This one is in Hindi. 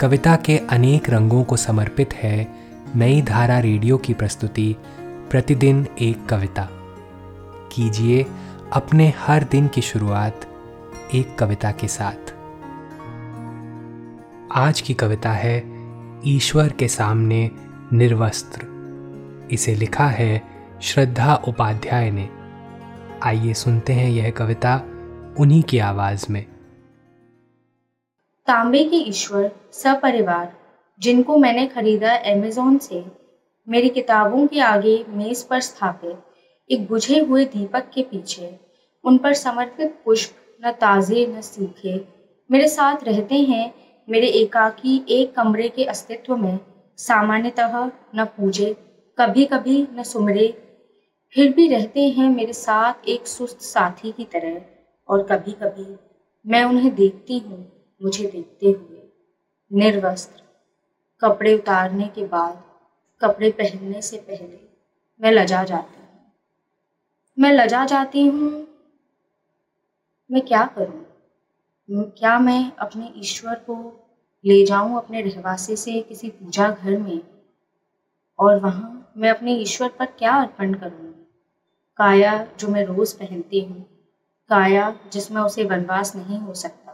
कविता के अनेक रंगों को समर्पित है नई धारा रेडियो की प्रस्तुति, प्रतिदिन एक कविता। कीजिए अपने हर दिन की शुरुआत एक कविता के साथ। आज की कविता है, ईश्वर के सामने निर्वस्त्र। इसे लिखा है श्रद्धा उपाध्याय ने। आइए सुनते हैं यह कविता उन्हीं की आवाज़ में। तांबे के ईश्वर सपरिवार, जिनको मैंने खरीदा अमेजोन से, मेरी किताबों के आगे मेज पर स्थापित, एक बुझे हुए दीपक के पीछे, उन पर समर्पित पुष्प न ताज़े न सूखे, मेरे साथ रहते हैं, मेरे एकाकी एक कमरे के अस्तित्व में, सामान्यतः न पूजे कभी कभी न सुमरे, फिर भी रहते हैं मेरे साथ एक सुस्त साथी की तरह, और कभी कभी मैं उन्हें देखती हूँ। मुझे देखते हुए निर्वस्त्र। कपड़े उतारने के बाद, कपड़े पहनने से पहले मैं लजा जाती हूँ। मैं लजा जाती हूँ, मैं क्या करूँ? क्या मैं अपने ईश्वर को ले जाऊँ अपने रहवासी से किसी पूजा घर में? और वहाँ मैं अपने ईश्वर पर क्या अर्पण करूँगी काया जो मैं रोज़ पहनती हूँ, काया जिसमें उसे वनवास नहीं हो सकता।